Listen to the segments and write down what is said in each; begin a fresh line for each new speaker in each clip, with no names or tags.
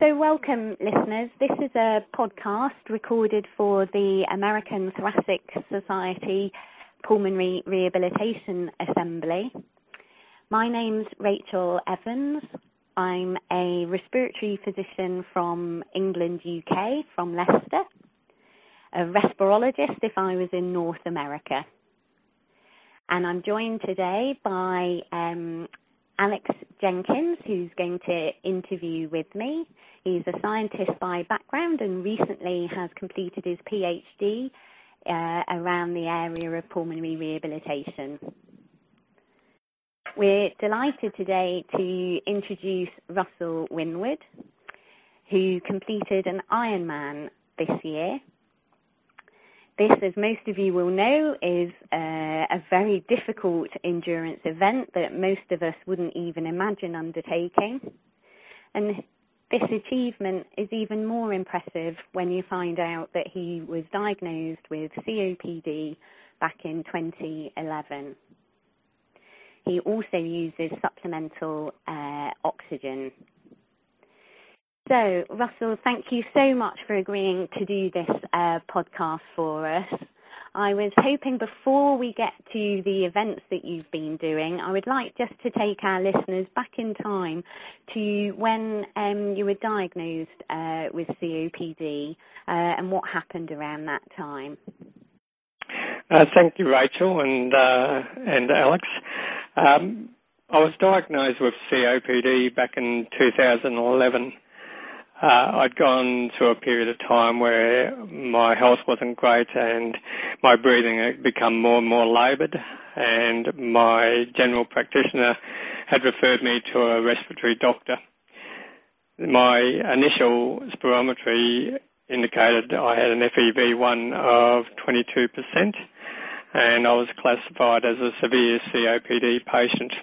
So welcome listeners. This is a podcast recorded for the American Thoracic Society Pulmonary Rehabilitation Assembly. My name's Rachel Evans. I'm a respiratory physician from England, UK, from Leicester. A respirologist if I was in North America. And I'm joined today by um, Alex Jenkins, who's going to interview with me. He's a scientist by background and recently has completed his PhD uh, around the area of pulmonary rehabilitation. We're delighted today to introduce Russell Winwood, who completed an Ironman this year this, as most of you will know, is uh, a very difficult endurance event that most of us wouldn't even imagine undertaking. And this achievement is even more impressive when you find out that he was diagnosed with COPD back in 2011. He also uses supplemental uh, oxygen so, Russell, thank you so much for agreeing to do this uh, podcast for us. I was hoping before we get to the events that you've been doing, I would like just to take our listeners back in time to when um, you were diagnosed uh, with COPD uh, and what happened around that time.
Uh, thank you, Rachel and uh, and Alex. Um, I was diagnosed with COPD back in 2011 uh, I'd gone through a period of time where my health wasn't great and my breathing had become more and more laboured and my general practitioner had referred me to a respiratory doctor. My initial spirometry indicated I had an FEV1 of 22% and I was classified as a severe COPD patient.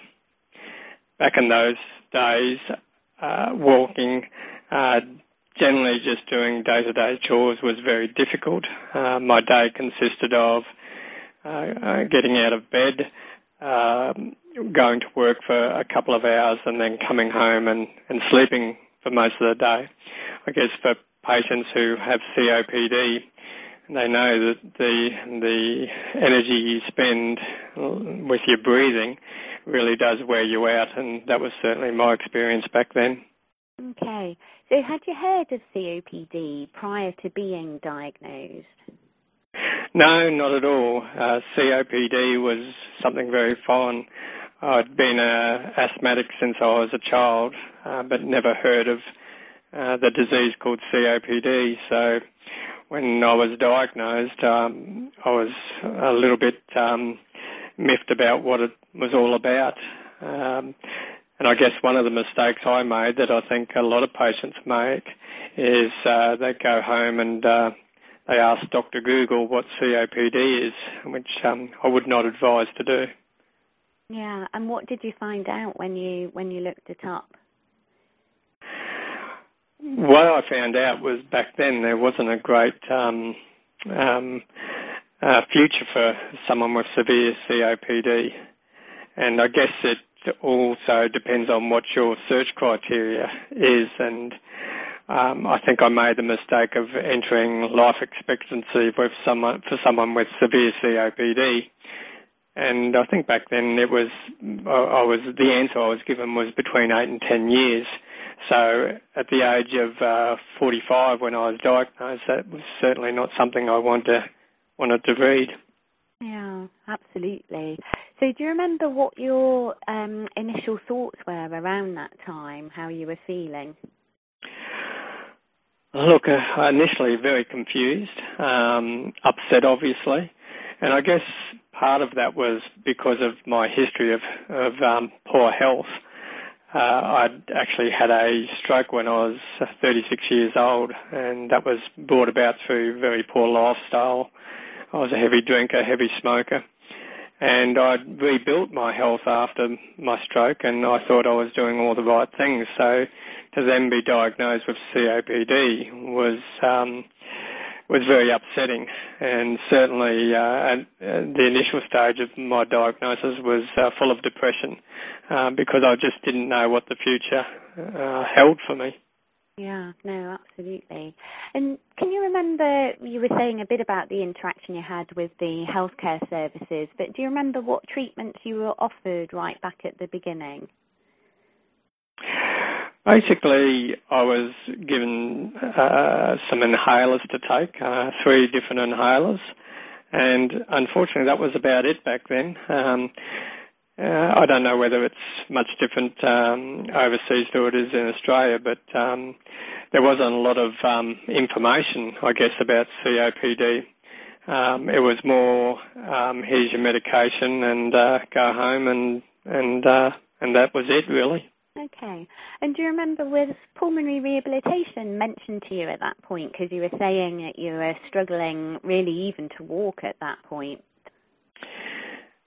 Back in those days, uh, walking uh, generally just doing day-to-day chores was very difficult. Uh, my day consisted of uh, uh, getting out of bed, um, going to work for a couple of hours and then coming home and, and sleeping for most of the day. I guess for patients who have COPD, they know that the the energy you spend with your breathing really does wear you out, and that was certainly my experience back then.
Okay. So had you heard of COPD prior to being diagnosed?
No, not at all. Uh, COPD was something very foreign. I'd been an asthmatic since I was a child, uh, but never heard of uh, the disease called COPD. So when I was diagnosed, um, I was a little bit um, miffed about what it was all about. Um, and I guess one of the mistakes I made that I think a lot of patients make is uh, they go home and uh, they ask Dr. Google what COPD is, which um, I would not advise to do.
Yeah, and what did you find out when you when you looked it up?
What I found out was back then there wasn't a great um, um, uh, future for someone with severe COPD, and I guess it also depends on what your search criteria is and um, I think I made the mistake of entering life expectancy with someone for someone with severe COPD, and I think back then it was I was the answer I was given was between eight and ten years. So at the age of uh, 45 when I was diagnosed, that was certainly not something I wanted to, wanted to read.
Yeah, absolutely. So do you remember what your um, initial thoughts were around that time, how you were feeling?
Look, uh, initially very confused, um, upset obviously, and I guess part of that was because of my history of, of um, poor health. Uh, I'd actually had a stroke when I was 36 years old, and that was brought about through very poor lifestyle I was a heavy drinker, heavy smoker, and I'd rebuilt my health after my stroke, and I thought I was doing all the right things. So to then be diagnosed with COPD was um, was very upsetting, and certainly uh, at the initial stage of my diagnosis was uh, full of depression uh, because I just didn't know what the future uh, held for me.
Yeah, no, absolutely. And can you remember, you were saying a bit about the interaction you had with the healthcare services, but do you remember what treatments you were offered right back at the beginning?
Basically, I was given uh, some inhalers to take, uh, three different inhalers, and unfortunately that was about it back then. Um, uh, I don't know whether it's much different um, overseas to it is in Australia, but um, there wasn't a lot of um, information, I guess, about COPD. Um, it was more, um, here's your medication and uh, go home, and and uh, and that was it, really.
Okay. And do you remember was pulmonary rehabilitation mentioned to you at that point? Because you were saying that you were struggling really even to walk at that point.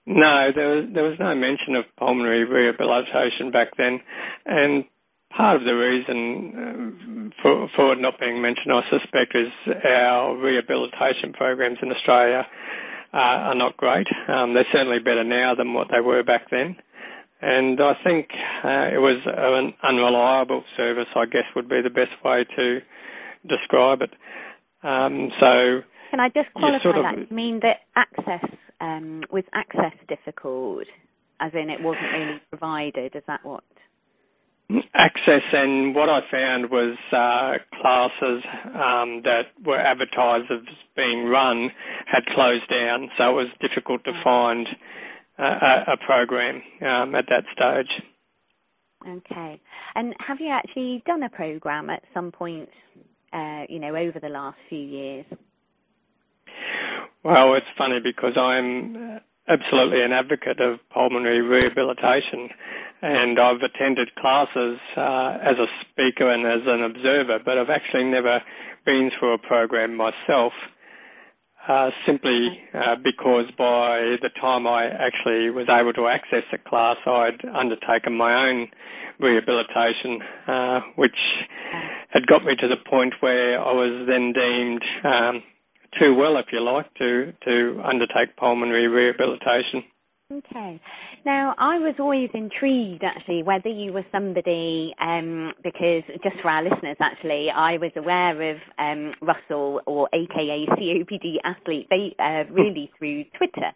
No, there was, there was no mention of pulmonary rehabilitation back then, and part of the reason uh, for, for it not being mentioned, I suspect, is our rehabilitation programs in Australia uh, are not great. Um, they're certainly better now than what they were back then. And I think uh, it was an unreliable service, I guess would be the best way to describe it. Um, so
Can I just qualify sort of, that? You mean that access um, was access difficult, as in it wasn't really provided? Is that what?
Access and what I found was uh, classes um, that were advertised as being run had closed down, so it was difficult to find a, a program um, at that stage.
Okay. And have you actually done a program at some point, uh, you know, over the last few years?
Well, it's funny because I'm absolutely an advocate of pulmonary rehabilitation and I've attended classes uh, as a speaker and as an observer, but I've actually never been through a program myself. Uh, simply uh, because by the time I actually was able to access the class, I'd undertaken my own rehabilitation, uh, which had got me to the point where I was then deemed um, too well, if you like, to, to undertake pulmonary rehabilitation.
Okay. Now, I was always intrigued, actually, whether you were somebody, um, because just for our listeners, actually, I was aware of um, Russell, or AKA COPD athlete, they, uh, really through Twitter.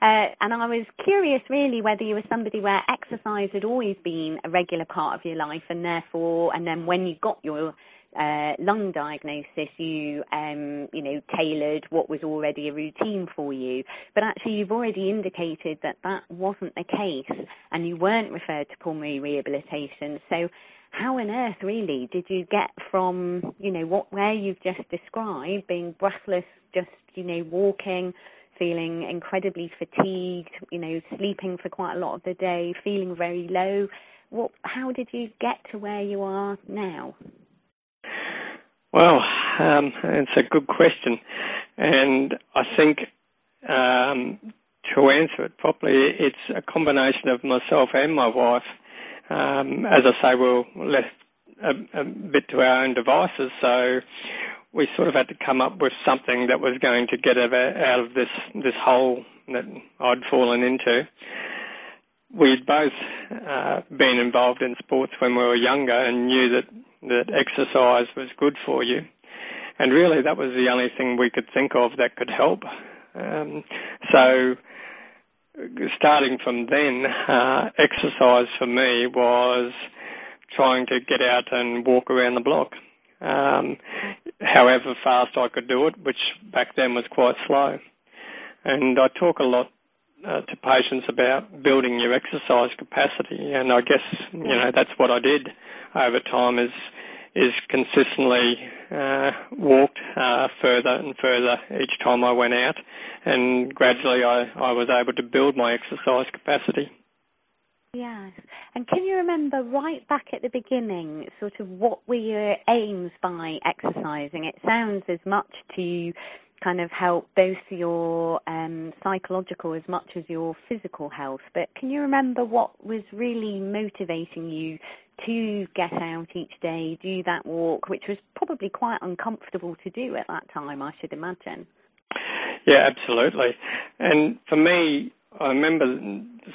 Uh, and I was curious, really, whether you were somebody where exercise had always been a regular part of your life, and therefore, and then when you got your uh, lung diagnosis, you um, you know tailored what was already a routine for you. But actually, you've already indicated that that wasn't the case, and you weren't referred to pulmonary rehabilitation. So, how on earth really did you get from you know what where you've just described, being breathless, just you know walking? feeling incredibly fatigued, you know, sleeping for quite a lot of the day, feeling very low. What, how did you get to where you are now?
Well, um, it's a good question, and I think um, to answer it properly, it's a combination of myself and my wife. Um, as I say, we are left a, a, bit to our own devices, so we sort of had to come up with something that was going to get out of this this hole that I'd fallen into. We'd both uh, been involved in sports when we were younger and knew that that exercise was good for you. And really that was the only thing we could think of that could help. Um, so starting from then, uh, exercise for me was trying to get out and walk around the block. Um, however fast I could do it, which back then was quite slow. And I talk a lot uh, to patients about building your exercise capacity, and I guess you know that's what I did over time is is consistently uh, walked uh, further and further each time I went out, and gradually I, I was able to build my exercise capacity.
Yes. And can you remember right back at the beginning, sort of what were your aims by exercising? It sounds as much to kind of help both your um, psychological as much as your physical health. But can you remember what was really motivating you to get out each day, do that walk, which was probably quite uncomfortable to do at that time, I should imagine?
Yeah, absolutely. And for me, I remember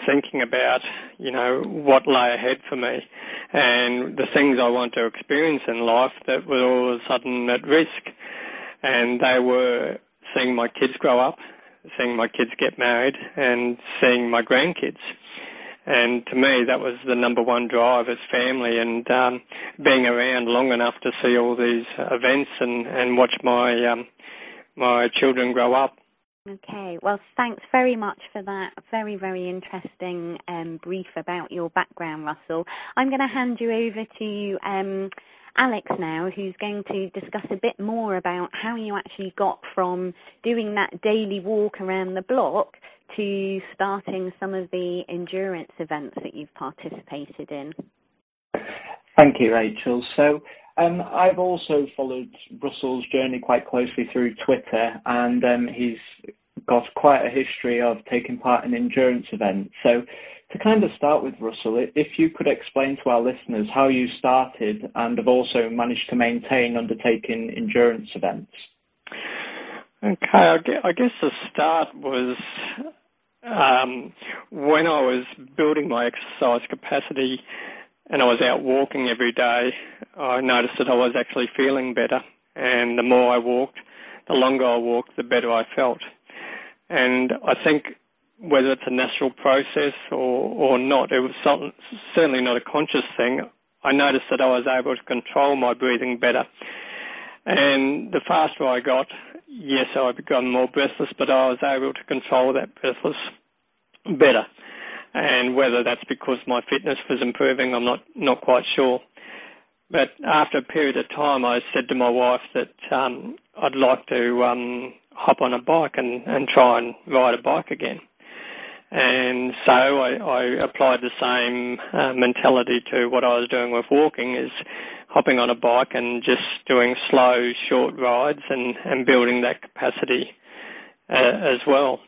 thinking about, you know, what lay ahead for me and the things I want to experience in life that were all of a sudden at risk. And they were seeing my kids grow up, seeing my kids get married and seeing my grandkids. And to me, that was the number one drive as family and um, being around long enough to see all these events and, and watch my um, my children grow up.
Okay, well, thanks very much for that very, very interesting um, brief about your background, Russell. I'm going to hand you over to um, Alex now, who's going to discuss a bit more about how you actually got from doing that daily walk around the block to starting some of the endurance events that you've participated in.
Thank you, Rachel. So um, I've also followed Russell's journey quite closely through Twitter, and um, he's got quite a history of taking part in endurance events. So to kind of start with, Russell, if you could explain to our listeners how you started and have also managed to maintain undertaking endurance events.
Okay, I guess the start was um, when I was building my exercise capacity and I was out walking every day, I noticed that I was actually feeling better. And the more I walked, the longer I walked, the better I felt. And I think whether it's a natural process or, or not, it was some, certainly not a conscious thing. I noticed that I was able to control my breathing better. And the faster I got, yes, I became more breathless, but I was able to control that breathless better and whether that's because my fitness was improving, I'm not not quite sure. But after a period of time, I said to my wife that um, I'd like to um, hop on a bike and, and try and ride a bike again. And so I, I applied the same uh, mentality to what I was doing with walking, is hopping on a bike and just doing slow, short rides and, and building that capacity uh, as well.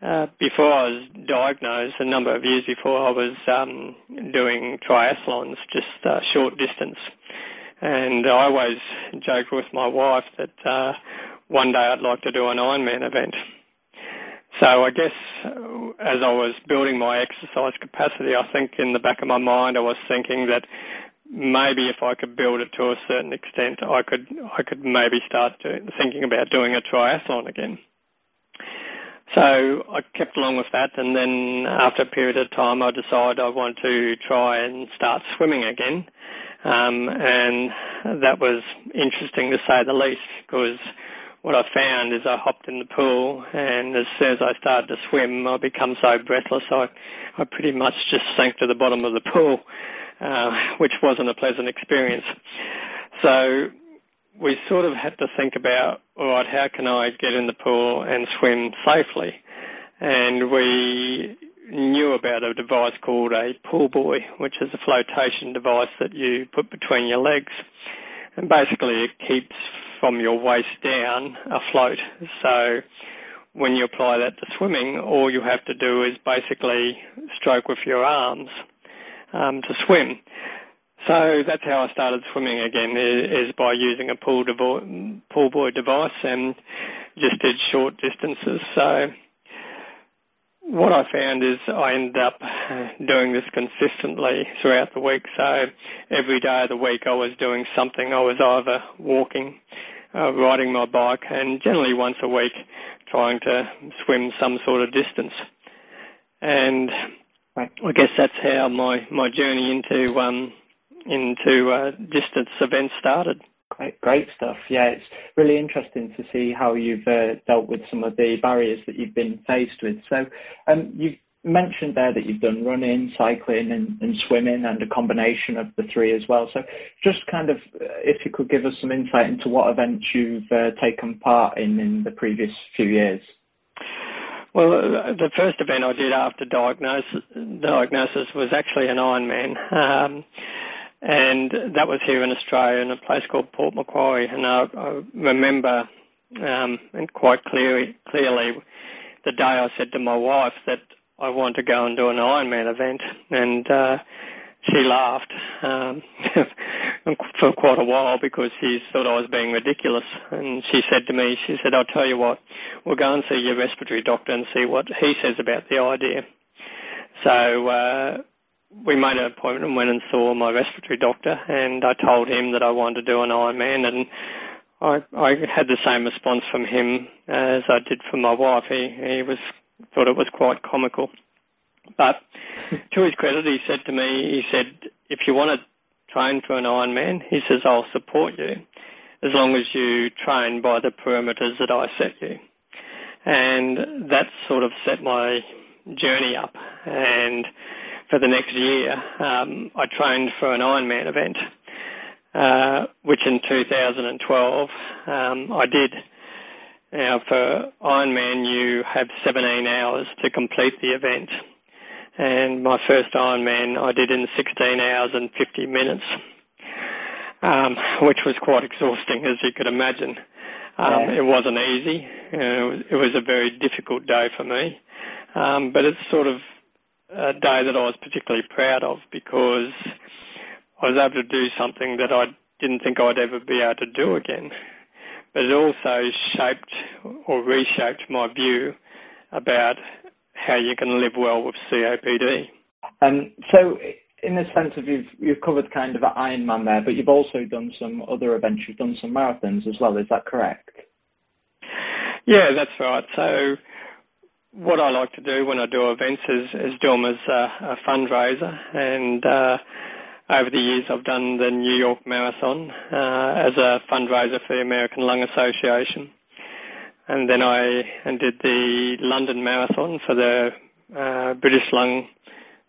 Uh, before I was diagnosed, a number of years before, I was um, doing triathlons, just uh, short distance. And I always joked with my wife that uh, one day I'd like to do an Ironman event. So I guess uh, as I was building my exercise capacity, I think in the back of my mind I was thinking that maybe if I could build it to a certain extent, I could I could maybe start to, thinking about doing a triathlon again. So I kept along with that, and then after a period of time, I decided I wanted to try and start swimming again, um, and that was interesting to say the least because what I found is I hopped in the pool, and as soon as I started to swim, I become so breathless, I, I pretty much just sank to the bottom of the pool, uh, which wasn't a pleasant experience. So we sort of had to think about, all right, how can I get in the pool and swim safely? And we knew about a device called a pool buoy, which is a flotation device that you put between your legs. And basically it keeps from your waist down afloat. So when you apply that to swimming, all you have to do is basically stroke with your arms um, to swim. So that's how I started swimming again, is, by using a pool, devo- pool buoy device and just did short distances. So what I found is I ended up doing this consistently throughout the week. So every day of the week I was doing something. I was either walking, uh, riding my bike, and generally once a week trying to swim some sort of distance. And I guess that's how my, my journey into um, into uh, distance events started.
Great, great stuff. Yeah, it's really interesting to see how you've uh, dealt with some of the barriers that you've been faced with. So um, you've mentioned there that you've done running, cycling and, and, swimming and a combination of the three as well. So just kind of uh, if you could give us some insight into what events you've uh, taken part in in the previous few years.
Well, uh, the first event I did after diagnosis, diagnosis was actually an Ironman. Um, and that was here in Australia in a place called Port Macquarie. And I, I remember um, and quite clearly, clearly the day I said to my wife that I want to go and do an Ironman event, and uh, she laughed. Um, for quite a while because she thought I was being ridiculous. And she said to me, she said, I'll tell you what, we'll go and see your respiratory doctor and see what he says about the idea. So uh, we made an appointment and went and saw my respiratory doctor and I told him that I wanted to do an Ironman and I, I had the same response from him as I did from my wife. He, he was thought it was quite comical. But to his credit, he said to me, he said, if you want to train for an Ironman, he says, I'll support you as long as you train by the parameters that I set you. And that sort of set my journey up. And for the next year, um, I trained for an Ironman event, uh, which in 2012 um, I did. Now for Ironman, you have 17 hours to complete the event and my first Ironman I did in 16 hours and 50 minutes, um, which was quite exhausting as you could imagine. Um. It wasn't easy. You know, it was a very difficult day for me, um, but it's sort of a day that I was particularly proud of because I was able to do something that I didn't think I'd ever be able to do again. But it also shaped or reshaped my view about how you can live well with COPD.
Um, so in the sense of you've, you've covered kind of an Ironman there, but you've also done some other events. You've done some marathons as well. Is that correct?
Yeah, that's right. So what I like to do when I do events is, is do them as a, a fundraiser. And uh, over the years, I've done the New York Marathon uh, as a fundraiser for the American Lung Association and then I and did the London Marathon for the uh, British Lung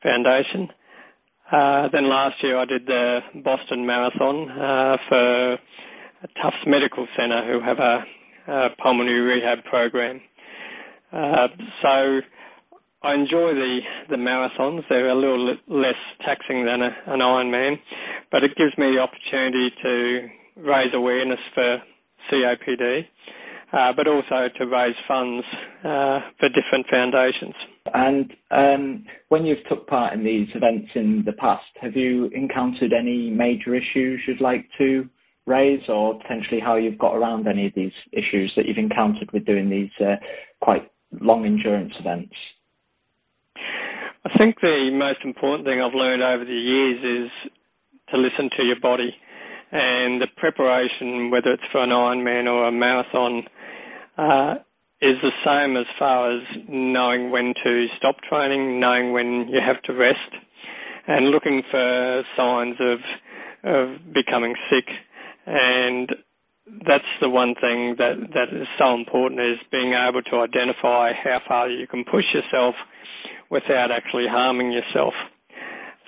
Foundation. Uh, then last year I did the Boston Marathon uh, for Tufts Medical Centre who have a, a pulmonary rehab program. Uh, so I enjoy the, the marathons. They're a little less taxing than a, an Ironman, but it gives me the opportunity to raise awareness for COPD uh, but also to raise funds uh, for different foundations.
And um, when you've took part in these events in the past, have you encountered any major issues you'd like to raise or potentially how you've got around any of these issues that you've encountered with doing these uh, quite long endurance events?
I think the most important thing I've learned over the years is to listen to your body and the preparation, whether it's for an Ironman or a marathon, uh, is the same as far as knowing when to stop training, knowing when you have to rest, and looking for signs of of becoming sick. And that's the one thing that that is so important is being able to identify how far you can push yourself without actually harming yourself.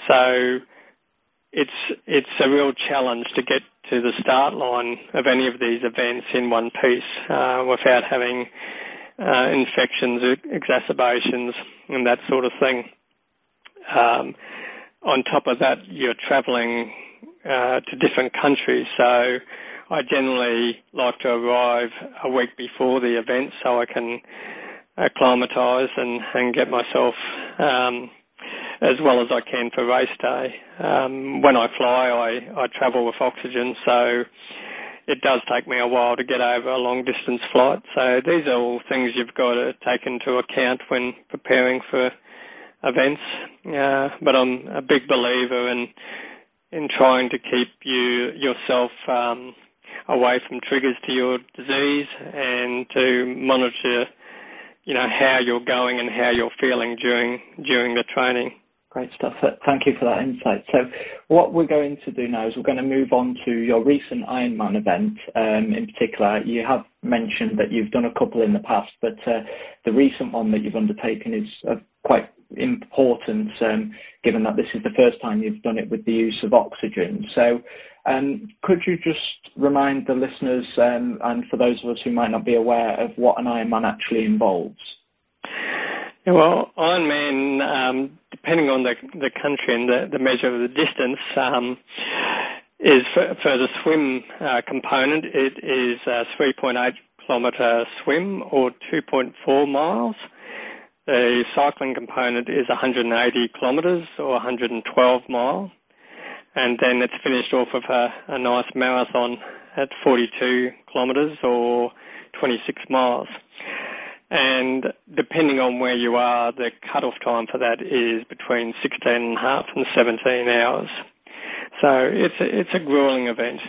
So it's it's a real challenge to get to the start line of any of these events in one piece uh, without having uh, infections, exacerbations, and that sort of thing. Um, on top of that, you're travelling uh, to different countries, so I generally like to arrive a week before the event so I can acclimatise and, and get myself um, as well as I can for race day. Um, when I fly, I, I travel with oxygen, so it does take me a while to get over a long distance flight. So these are all things you've got to take into account when preparing for events. Uh, but I'm a big believer in in trying to keep you yourself um, away from triggers to your disease and to monitor you know how you're going and how you're feeling during during the training.
Great stuff. Thank you for that insight. So what we're going to do now is we're going to move on to your recent Ironman event. Um, in particular, you have mentioned that you've done a couple in the past, but uh, the recent one that you've undertaken is uh, quite important um, given that this is the first time you've done it with the use of oxygen. So um, could you just remind the listeners um, and for those of us who might not be aware of what an Ironman actually involves?
Yeah, well, Ironman, um, depending on the, the country and the, the measure of the distance, um, is for, for, the swim uh, component, it is a 3.8 kilometre swim or 2.4 miles. The cycling component is 180 kilometres or 112 miles. And then it's finished off with a, a nice marathon at 42 kilometres or 26 miles. And depending on where you are, the cut-off time for that is between 16 and a half and 17 hours. So it's a, it's a grueling event.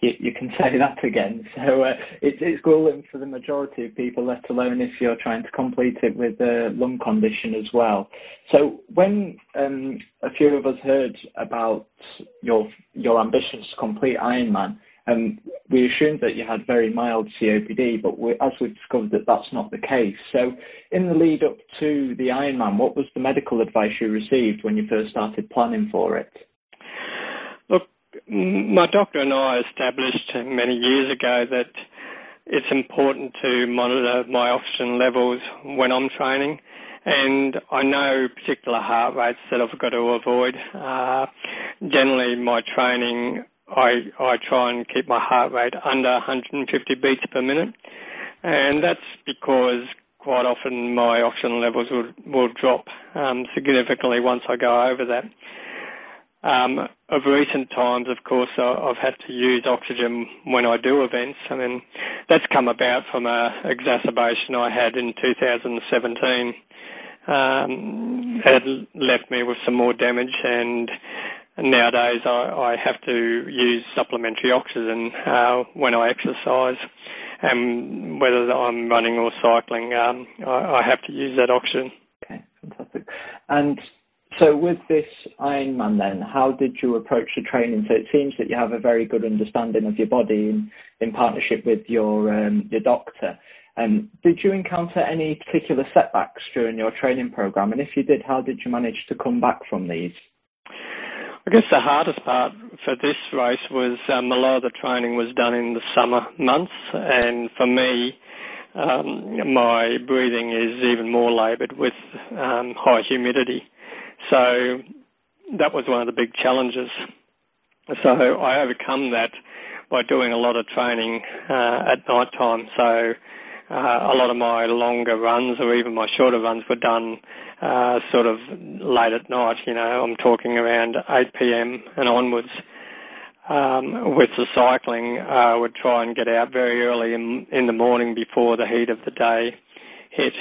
You, you can say that again. So uh, it, it's grueling for the majority of people, let alone if you're trying to complete it with a lung condition as well. So when um, a few of us heard about your your ambitions to complete Ironman, um, we assumed that you had very mild COPD, but we, as we've discovered that that's not the case. So in the lead up to the Ironman, what was the medical advice you received when you first started planning for it?
My doctor and I established many years ago that it's important to monitor my oxygen levels when I'm training and I know particular heart rates that I've got to avoid. Uh, generally my training I, I try and keep my heart rate under 150 beats per minute, and that's because quite often my oxygen levels will, will drop um, significantly once I go over that. Um, of recent times, of course, I've had to use oxygen when I do events. I mean, that's come about from a exacerbation I had in 2017. Um, left me with some more damage and nowadays I, I have to use supplementary oxygen uh, when I exercise, and whether I'm running or cycling, um, I, I have to use that oxygen.
Okay, fantastic. And so with this Ironman then, how did you approach the training? So it seems that you have a very good understanding of your body in, in partnership with your um, your doctor. Um, did you encounter any particular setbacks during your training program? And if you did, how did you manage to come back from these?
I guess the hardest part for this race was um, a lot of the training was done in the summer months, and for me, um, my breathing is even more laboured with um, high humidity. So that was one of the big challenges. So I overcome that by doing a lot of training uh, at night time. So uh, a lot of my longer runs or even my shorter runs were done uh, sort of late at night. You know, I'm talking around 8 p.m. and onwards. Um, with the cycling, I uh, would try and get out very early in, in the morning before the heat of the day hit.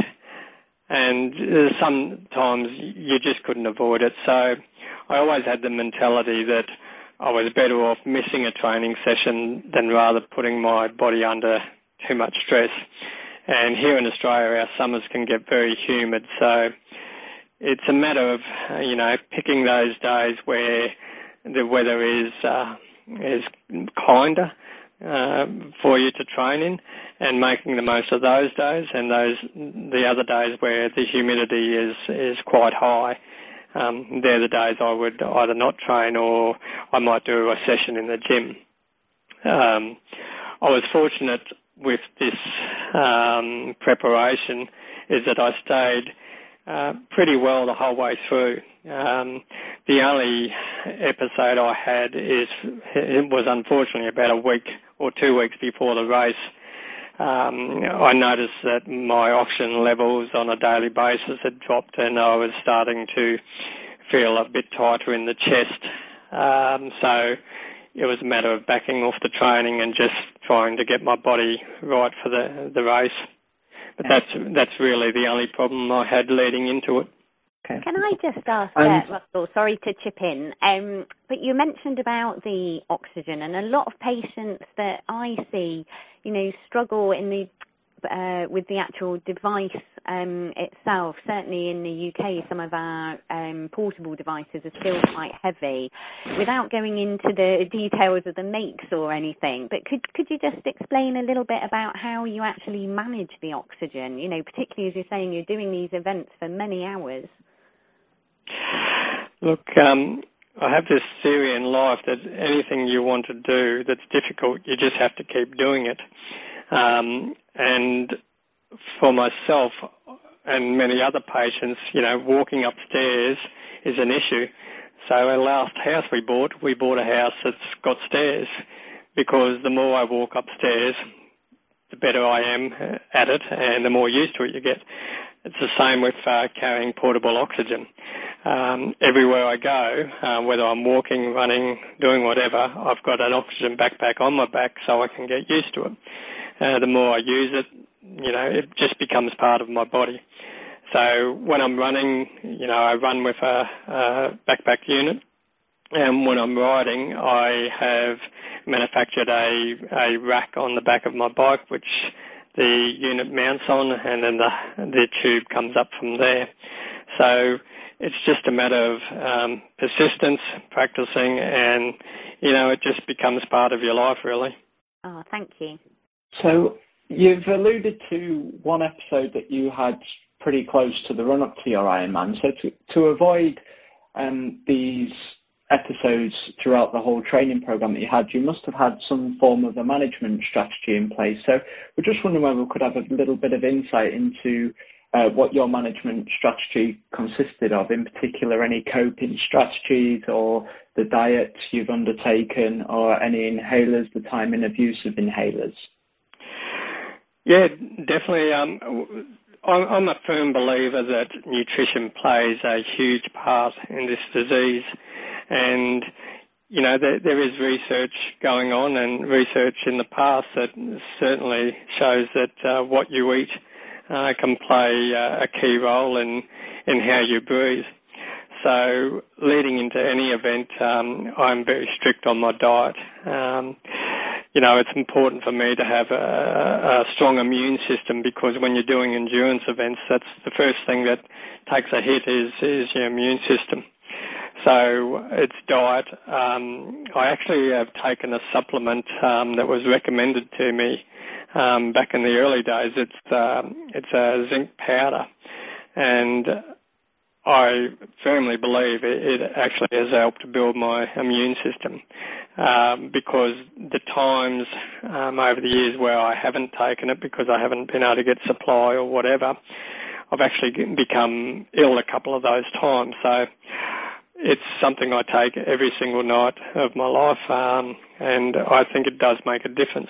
And uh, sometimes you just couldn't avoid it. So I always had the mentality that I was better off missing a training session than rather putting my body under too much stress. And here in Australia, our summers can get very humid, so it's a matter of you know picking those days where the weather is uh, is kinder uh, for you to train in, and making the most of those days, and those the other days where the humidity is is quite high. Um, they're the days I would either not train or I might do a session in the gym. Um, I was fortunate with this um, preparation is that I stayed uh, pretty well the whole way through. Um, the only episode I had is it was unfortunately about a week or two weeks before the race. Um, I noticed that my oxygen levels on a daily basis had dropped, and I was starting to feel a bit tighter in the chest. Um, so it was a matter of backing off the training and just trying to get my body right for the the race. But that's that's really the only problem I had leading into it.
Okay. Can I just ask, uh, Russell, sorry to chip in, um, but you mentioned about the oxygen and a lot of patients that I see, you know, struggle in the uh, with the actual device um, itself. Certainly in the UK, some of our um, portable devices are still quite heavy. Without going into the details of the makes or anything, but could could you just explain a little bit about how you actually manage the oxygen? You know, particularly as you're saying, you're doing these events for many hours.
Look, um, I have this theory in life that anything you want to do that's difficult, you just have to keep doing it. Um, and for myself and many other patients, you know, walking upstairs is an issue. So our last house we bought, we bought a house that's got stairs because the more I walk upstairs, the better I am at it and the more used to it you get. It's the same with uh, carrying portable oxygen. Um, everywhere I go, uh, whether I'm walking, running, doing whatever, I've got an oxygen backpack on my back so I can get used to it. Uh, the more I use it, you know, it just becomes part of my body. So when I'm running, you know, I run with a, a backpack unit. And when I'm riding, I have manufactured a, a rack on the back of my bike, which the unit mounts on, and then the, the tube comes up from there. So it's just a matter of um, persistence, practicing, and you know it just becomes part of your life, really.
Oh, thank you.
So you've alluded to one episode that you had pretty close to the run-up to your Ironman. So to, to avoid um, these episodes throughout the whole training program that you had, you must have had some form of a management strategy in place. So we're just wondering whether we could have a little bit of insight into uh, what your management strategy consisted of, in particular any coping strategies or the diet you've undertaken or any inhalers, the timing of use of inhalers.
Yeah, definitely. Um, I'm a firm believer that nutrition plays a huge part in this disease and you know, there, there is research going on and research in the past that certainly shows that uh, what you eat uh, can play uh, a key role in, in how you breathe. So leading into any event, um, I'm very strict on my diet. Um, you know, it's important for me to have a, a strong immune system because when you're doing endurance events, that's the first thing that takes a hit is, is your immune system. So it's diet. Um, I actually have taken a supplement um, that was recommended to me um, back in the early days. It's um, it's a zinc powder, and I firmly believe it, it actually has helped build my immune system um, because the times um, over the years where I haven't taken it because I haven't been able to get supply or whatever, I've actually become ill a couple of those times. So it's something I take every single night of my life, um, and I think it does make a difference.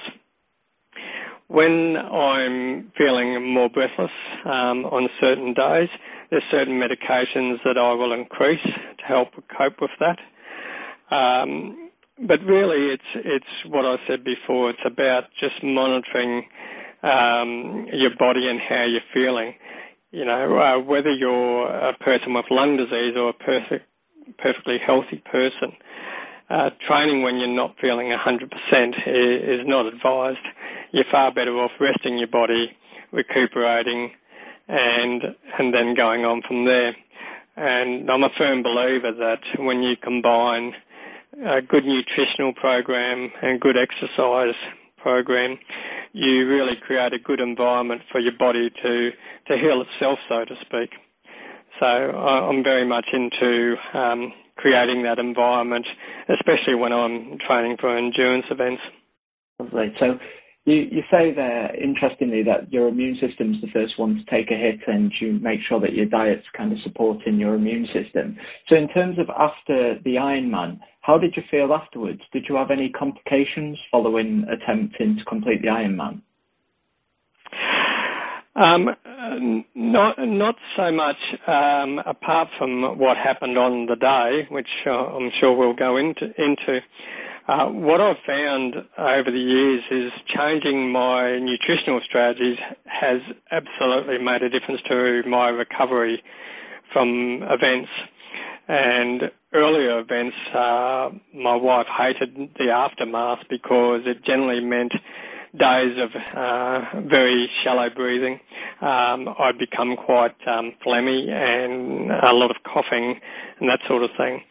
When I'm feeling more breathless um, on certain days, there's certain medications that I will increase to help cope with that. Um, but really, it's it's what I said before. It's about just monitoring um, your body and how you're feeling. You know, uh, whether you're a person with lung disease or a perfect perfectly healthy person. Uh, training when you're not feeling 100% is not advised. You're far better off resting your body, recuperating, and and then going on from there. And I'm a firm believer that when you combine a good nutritional program and good exercise program, you really create a good environment for your body to, to heal itself, so to speak. So I'm very much into um, creating that environment, especially when I'm training for endurance events.
Lovely. So you, you say there, interestingly, that your immune system's the first one to take a hit and you make sure that your diet's kind of supporting your immune system. So in terms of after the Ironman, how did you feel afterwards? Did you have any complications following attempting to complete the Ironman?
Um, not not so much um, apart from what happened on the day, which uh, I'm sure we'll go into. into. Uh, what I've found over the years is changing my nutritional strategies has absolutely made a difference to my recovery from events. And earlier events, uh, my wife hated the aftermath because it generally meant days of uh, very shallow breathing, um, I'd become quite um, phlegmy and a lot of coughing and that sort of thing.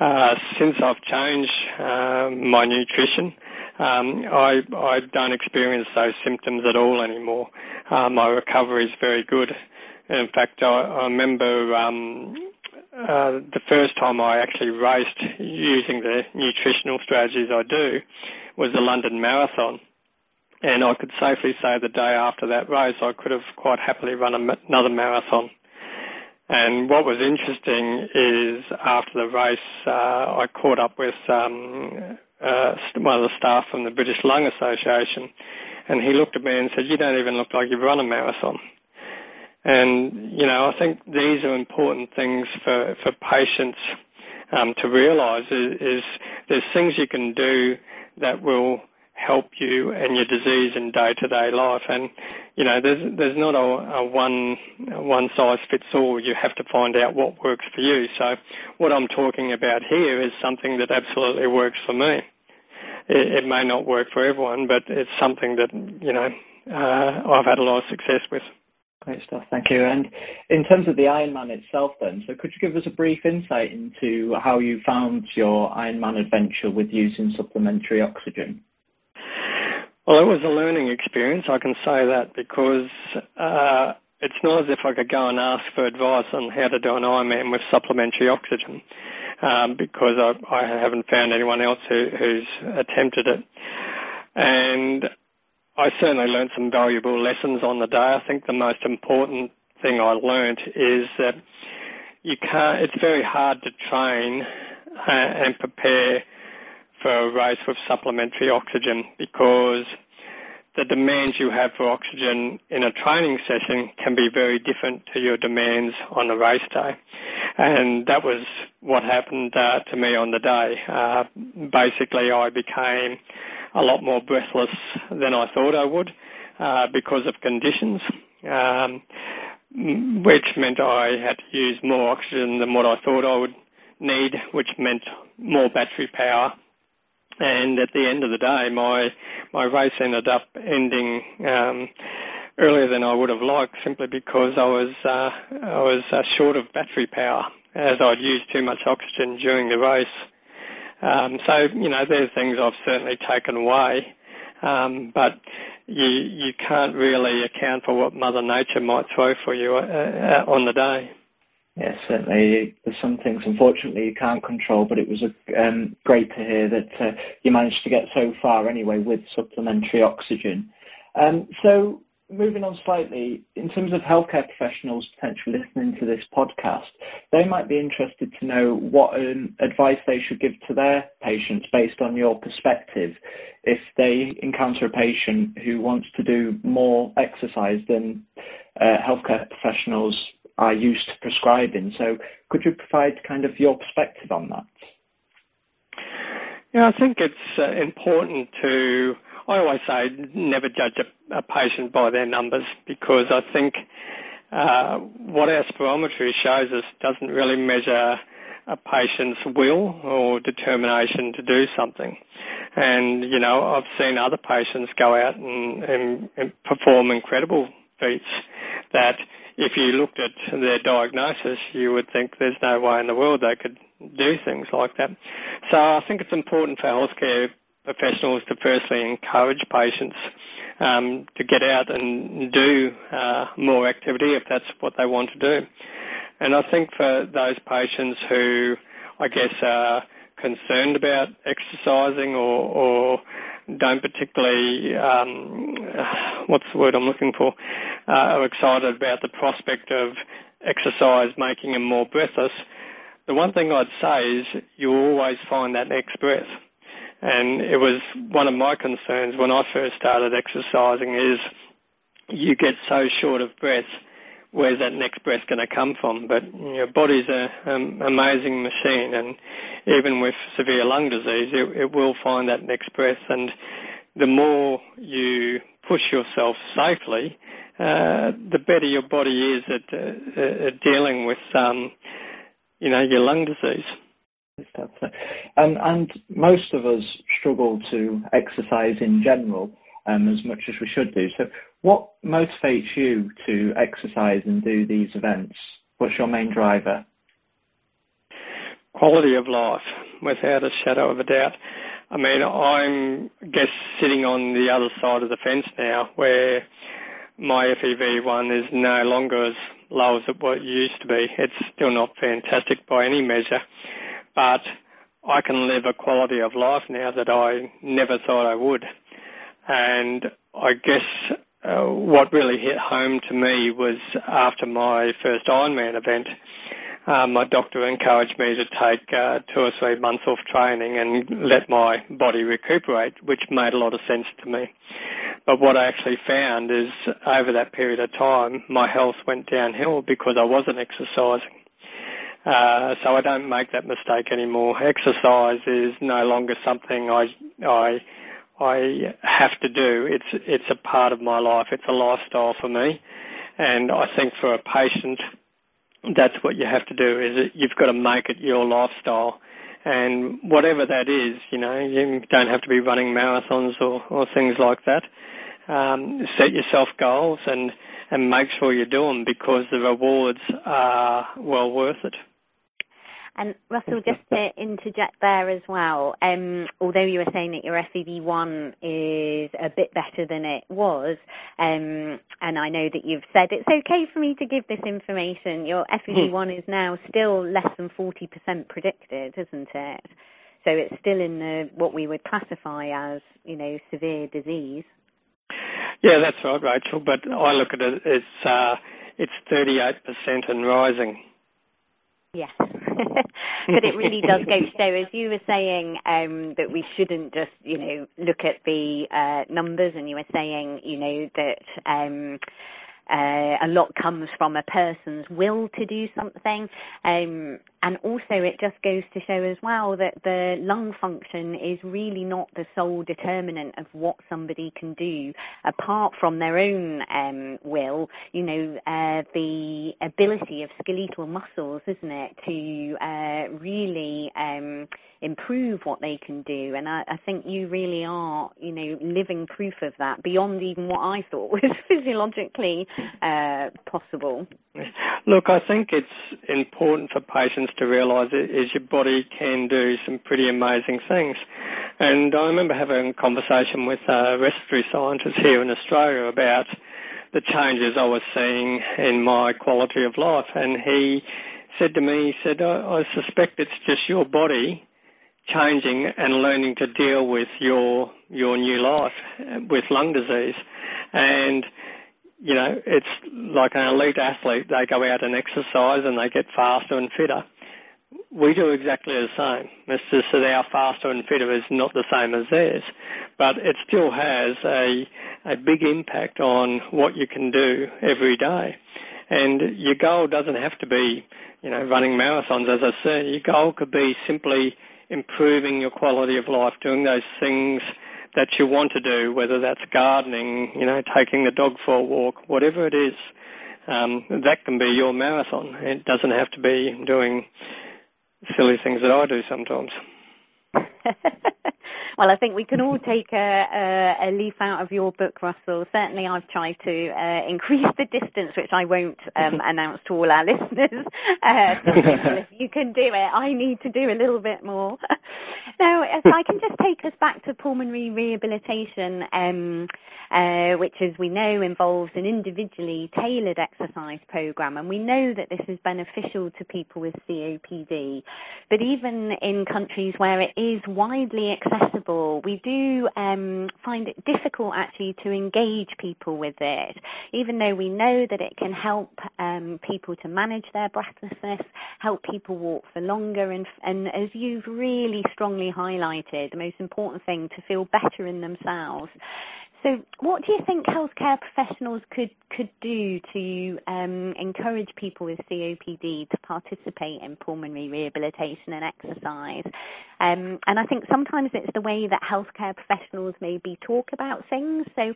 Uh, since I've changed uh, my nutrition, um, I, I don't experience those symptoms at all anymore. Uh, my recovery is very good. In fact, I, I remember um, uh, the first time I actually raced using the nutritional strategies I do was the London Marathon. And I could safely say the day after that race, I could have quite happily run another marathon. And what was interesting is after the race, uh, I caught up with um, uh, one of the staff from the British Lung Association, and he looked at me and said, "You don't even look like you've run a marathon." And, you know, I think these are important things for, for patients um, to realise is, is there's things you can do that will help you and your disease in day-to-day life. And you know, there's there's not a, a one a one size fits all. You have to find out what works for you. So what I'm talking about here is something that absolutely works for me. It, it may not work for everyone, but it's something that you know uh, I've had a lot of success with.
Great stuff, thank you. And in terms of the Ironman itself then, so could you give us a brief insight into how you found your Ironman adventure with using supplementary oxygen?
Well, it was a learning experience, I can say that, because uh, it's not as if I could go and ask for advice on how to do an Ironman with supplementary oxygen, um, because I, I, haven't found anyone else who, who's attempted it. And I certainly learned some valuable lessons on the day. I think the most important thing I learned is that you can't, it's very hard to train uh, and prepare for a race with supplementary oxygen because the demands you have for oxygen in a training session can be very different to your demands on a race day. And that was what happened uh, to me on the day. Uh, basically, I became a lot more breathless than I thought I would uh, because of conditions. Um, which meant I had to use more oxygen than what I thought I would need, which meant more battery power and at the end of the day, my my race ended up ending um, earlier than I would have liked, simply because I was uh, I was uh, short of battery power as I'd used too much oxygen during the race. Um, so you know, there's things I've certainly taken away, um, but you you can't really account for what Mother Nature might throw for you uh, uh on the day.
Yes, certainly. There's some things, unfortunately, you can't control, but it was a, um, great to hear that uh, you managed to get so far anyway with supplementary oxygen. Um, so moving on slightly, in terms of healthcare professionals potentially listening to this podcast, they might be interested to know what um, advice they should give to their patients based on your perspective if they encounter a patient who wants to do more exercise than uh, healthcare professionals are used to prescribing. So could you provide kind of your perspective on that?
Yeah, I think it's uh, important to, I always say, never judge a, a patient by their numbers because I think uh, what our spirometry shows us doesn't really measure a patient's will or determination to do something. And, you know, I've seen other patients go out and, and, and perform incredible that if you looked at their diagnosis, you would think there's no way in the world they could do things like that. So I think it's important for healthcare professionals to firstly encourage patients um, to get out and do uh, more activity if that's what they want to do. And I think for those patients who, I guess, are concerned about exercising or, or don't particularly, um, what's the word I'm looking for, uh, are excited about the prospect of exercise making them more breathless, the one thing I'd say is you always find that next breath. And it was one of my concerns when I first started exercising is you get so short of breath where's that next breath going to come from? But your body's an um, amazing machine, and even with severe lung disease, it, it will find that next breath. And the more you push yourself safely, uh, the better your body is at, uh, at dealing with, um, you know, your lung disease.
Um, and most of us struggle to exercise in general um, as much as we should do. So what motivates you to exercise and do these events? What's your main driver?
Quality of life, without a shadow of a doubt. I mean, I'm, I guess, sitting on the other side of the fence now where my FEV1 is no longer as low as it what used to be. It's still not fantastic by any measure, but I can live a quality of life now that I never thought I would. And I guess uh, what really hit home to me was after my first Ironman event. Uh, my doctor encouraged me to take uh, two or three months off training and let my body recuperate, which made a lot of sense to me. But what I actually found is over that period of time, my health went downhill because I wasn't exercising. Uh, so I don't make that mistake anymore. Exercise is no longer something I, I, I have to do. It's, it's a part of my life. It's a lifestyle for me. And I think for a patient, that's what you have to do is that you've got to make it your lifestyle. And whatever that is, you know, you don't have to be running marathons or, or things like that. Um, set yourself goals and, and make sure you do them because the rewards are well worth it.
And Russell, just to interject there as well, um, although you were saying that your FEV1 is a bit better than it was, um, and I know that you've said it's okay for me to give this information, your FEV1 is now still less than 40% predicted, isn't it? So it's still in the, what we would classify as, you know, severe disease.
Yeah, that's right, Rachel. But I look at it as uh, it's 38% and rising.
Yes, but it really does go to show, as you were saying, um, that we shouldn't just, you know, look at the uh, numbers, and you were saying, you know, that um, uh, a lot comes from a person's will to do something. Um, and also it just goes to show as well that the lung function is really not the sole determinant of what somebody can do apart from their own um, will, you know, uh, the ability of skeletal muscles, isn't it, to uh, really um, improve what they can do. And I, I think you really are, you know, living proof of that beyond even what I thought was physiologically uh, possible.
Look, I think it's important for patients to realise is your body can do some pretty amazing things. And I remember having a conversation with a respiratory scientist here in Australia about the changes I was seeing in my quality of life. And he said to me, he said, I, I suspect it's just your body changing and learning to deal with your your new life with lung disease. And you know, it's like an elite athlete. They go out and exercise and they get faster and fitter. We do exactly the same. It's just that our faster and fitter is not the same as theirs, but it still has a, a big impact on what you can do every day. And your goal doesn't have to be, you know, running marathons, as I said. Your goal could be simply improving your quality of life, doing those things that you want to do, whether that's gardening, you know, taking the dog for a walk, whatever it is, um, that can be your marathon. It doesn't have to be doing silly things that I do sometimes.
well, I think we can all take a, a, a, leaf out of your book, Russell. Certainly I've tried to uh, increase the distance, which I won't um, announce to all our listeners. Uh, if you can do it, I need to do a little bit more. now, if I can just take us back to pulmonary rehabilitation, um, uh, which, as we know, involves an individually tailored exercise program, and we know that this is beneficial to people with COPD. But even in countries where it is widely accessible, we do um, find it difficult actually to engage people with it, even though we know that it can help um, people to manage their breathlessness, help people walk for longer, and, and as you've really strongly highlighted, the most important thing to feel better in themselves. So what do you think healthcare professionals could, could do to um, encourage people with COPD to participate in pulmonary rehabilitation and exercise? Um, and I think sometimes it's the way that healthcare professionals maybe talk about things. So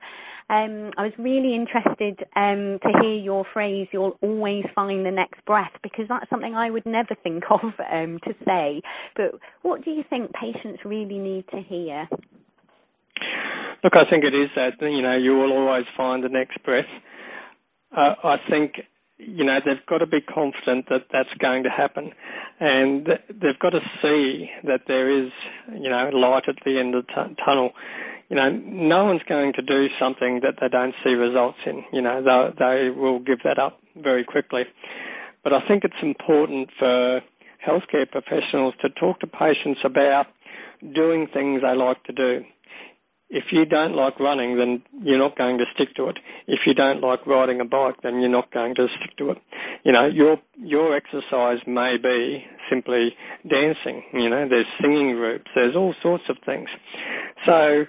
um, I was really interested um, to hear your phrase, you'll always find the next breath, because that's something I would never think of um, to say. But what do you think patients really need to hear?
Look, I think it is that, you know, you will always find the next breath. Uh, I think, you know, they've got to be confident that that's going to happen. And they've got to see that there is, you know, light at the end of the t- tunnel. You know, no one's going to do something that they don't see results in. You know, they, they will give that up very quickly. But I think it's important for healthcare professionals to talk to patients about doing things they like to do if you don't like running, then you're not going to stick to it. If you don't like riding a bike, then you're not going to stick to it. You know, your your exercise may be simply dancing. You know, there's singing groups, there's all sorts of things. So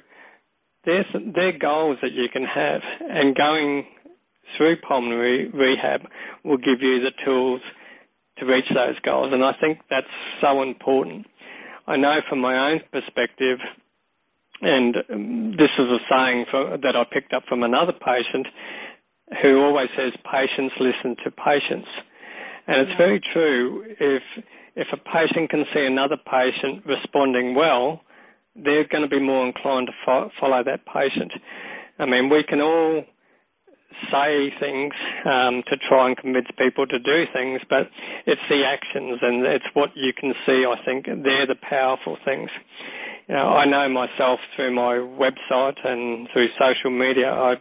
they're, they're goals that you can have, and going through pulmonary rehab will give you the tools to reach those goals, and I think that's so important. I know from my own perspective, and this is a saying for, that I picked up from another patient who always says, patients listen to patients. And it's very true. If, if a patient can see another patient responding well, they're going to be more inclined to fo- follow that patient. I mean, we can all say things um, to try and convince people to do things, but it's the actions and it's what you can see. I think they're the powerful things. You know, I know myself through my website and through social media. I,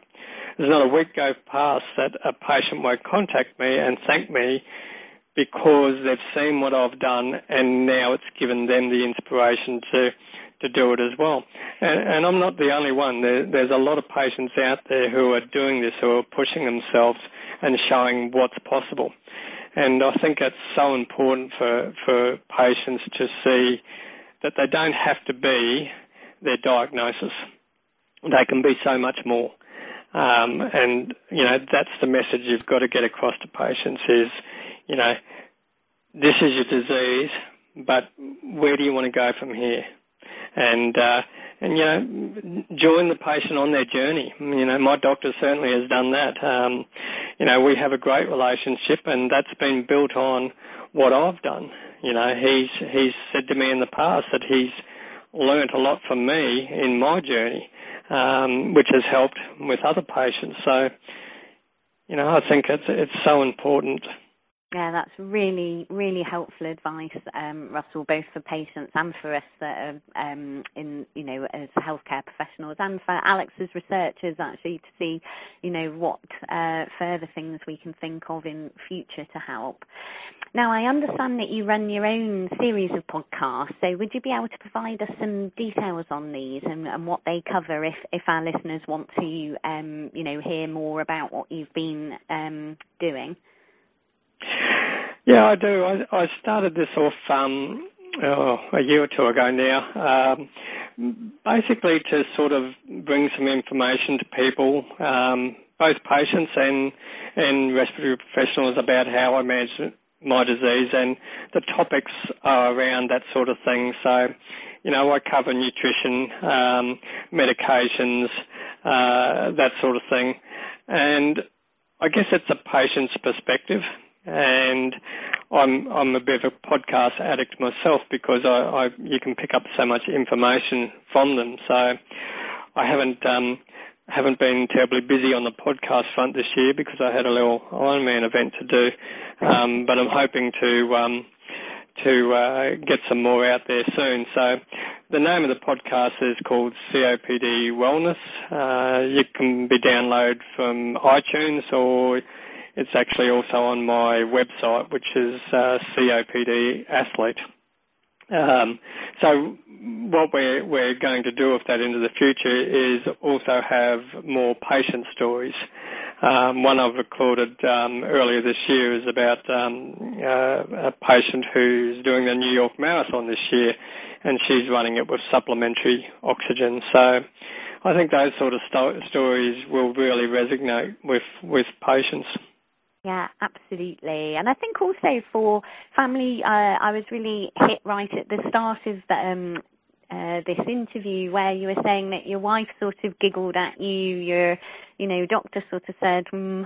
there's not a week go past that a patient won't contact me and thank me because they've seen what I've done and now it's given them the inspiration to to do it as well. And, and I'm not the only one. There, there's a lot of patients out there who are doing this, who are pushing themselves and showing what's possible. And I think it's so important for, for patients to see that they don't have to be their diagnosis. They can be so much more. Um, and, you know, that's the message you've got to get across to patients is, you know, this is your disease, but where do you want to go from here? and uh, and you know join the patient on their journey. You know, my doctor certainly has done that. Um, you know, we have a great relationship, and that's been built on what I've done. You know, he's he's said to me in the past that he's learnt a lot from me in my journey, um, which has helped with other patients. So, you know, I think it's it's so important
yeah, that's really, really helpful advice, um, Russell, both for patients and for us that are um, in, you know, as healthcare professionals and for Alex's researchers actually to see, you know, what uh, further things we can think of in future to help. Now, I understand that you run your own series of podcasts, so would you be able to provide us some details on these and, and what they cover if, if our listeners want to, um, you know, hear more about what you've been um, doing?
Yeah, I do. I, I started this off um, oh, a year or two ago now, um, basically to sort of bring some information to people, um, both patients and and respiratory professionals about how I manage my disease, and the topics are around that sort of thing. So, you know, I cover nutrition, um, medications, uh, that sort of thing, and I guess it's a patient's perspective and I'm I'm a bit of a podcast addict myself because I, I you can pick up so much information from them. So I haven't um, haven't been terribly busy on the podcast front this year because I had a little Ironman event to do, um, but I'm hoping to um, to uh, get some more out there soon. So the name of the podcast is called COPD Wellness. Uh, you can be downloaded from iTunes or it's actually also on my website, which is uh, COPD Athlete. Um, so what we're, we're going to do with that into the future is also have more patient stories. Um, one I've recorded um, earlier this year is about um, uh, a patient who's doing the New York Marathon this year, and she's running it with supplementary oxygen. So I think those sort of sto- stories will really resonate with, with patients.
Yeah, absolutely. And I think also for family, uh, I was really hit right at the start of the, um, uh, this interview where you were saying that your wife sort of giggled at you, your, you know, doctor sort of said, mm,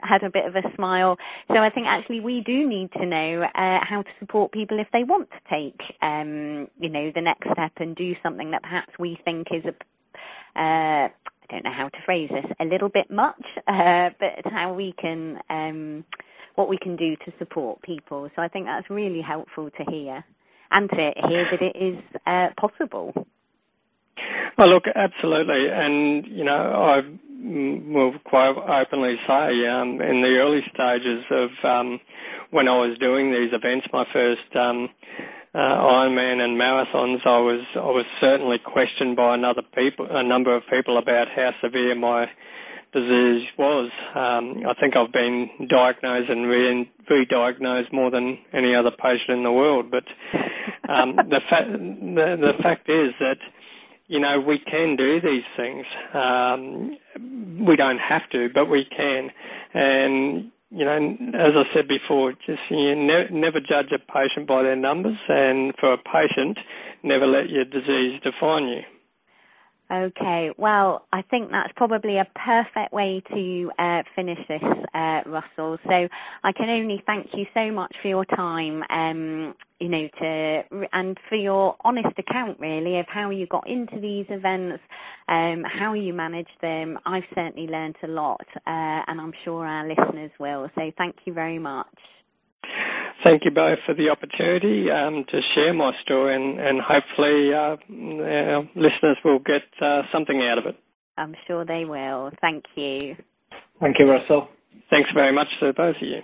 had a bit of a smile. So I think actually we do need to know uh, how to support people if they want to take, um, you know, the next step and do something that perhaps we think is a uh, I don't know how to phrase this, a little bit much, uh, but how we can, um, what we can do to support people. So I think that's really helpful to hear and to hear that it is uh, possible.
Well, look, absolutely. And, you know, I will quite openly say um, in the early stages of um, when I was doing these events, my first um, uh, Ironman and marathons, I was I was certainly questioned by another people, a number of people about how severe my disease was. Um, I think I've been diagnosed and re- re-diagnosed more than any other patient in the world. But um, the, fa- the the fact is that you know, we can do these things. Um, we don't have to, but we can. And, you know, as I said before, just you know, ne- never judge a patient by their numbers, and for a patient, never let your disease define you.
Okay, well, I think that's probably a perfect way to uh, finish this, uh, Russell. So I can only thank you so much for your time, um, you know, to and for your honest account, really, of how you got into these events, um, how you manage them. I've certainly learned a lot, uh, and I'm sure our listeners will. So thank you very much.
Thank you both for the opportunity um, to share my story and, and hopefully uh, our listeners will get uh, something out of it.
I'm sure they will. Thank you.
Thank you, Russell.
Thanks very much to both of you.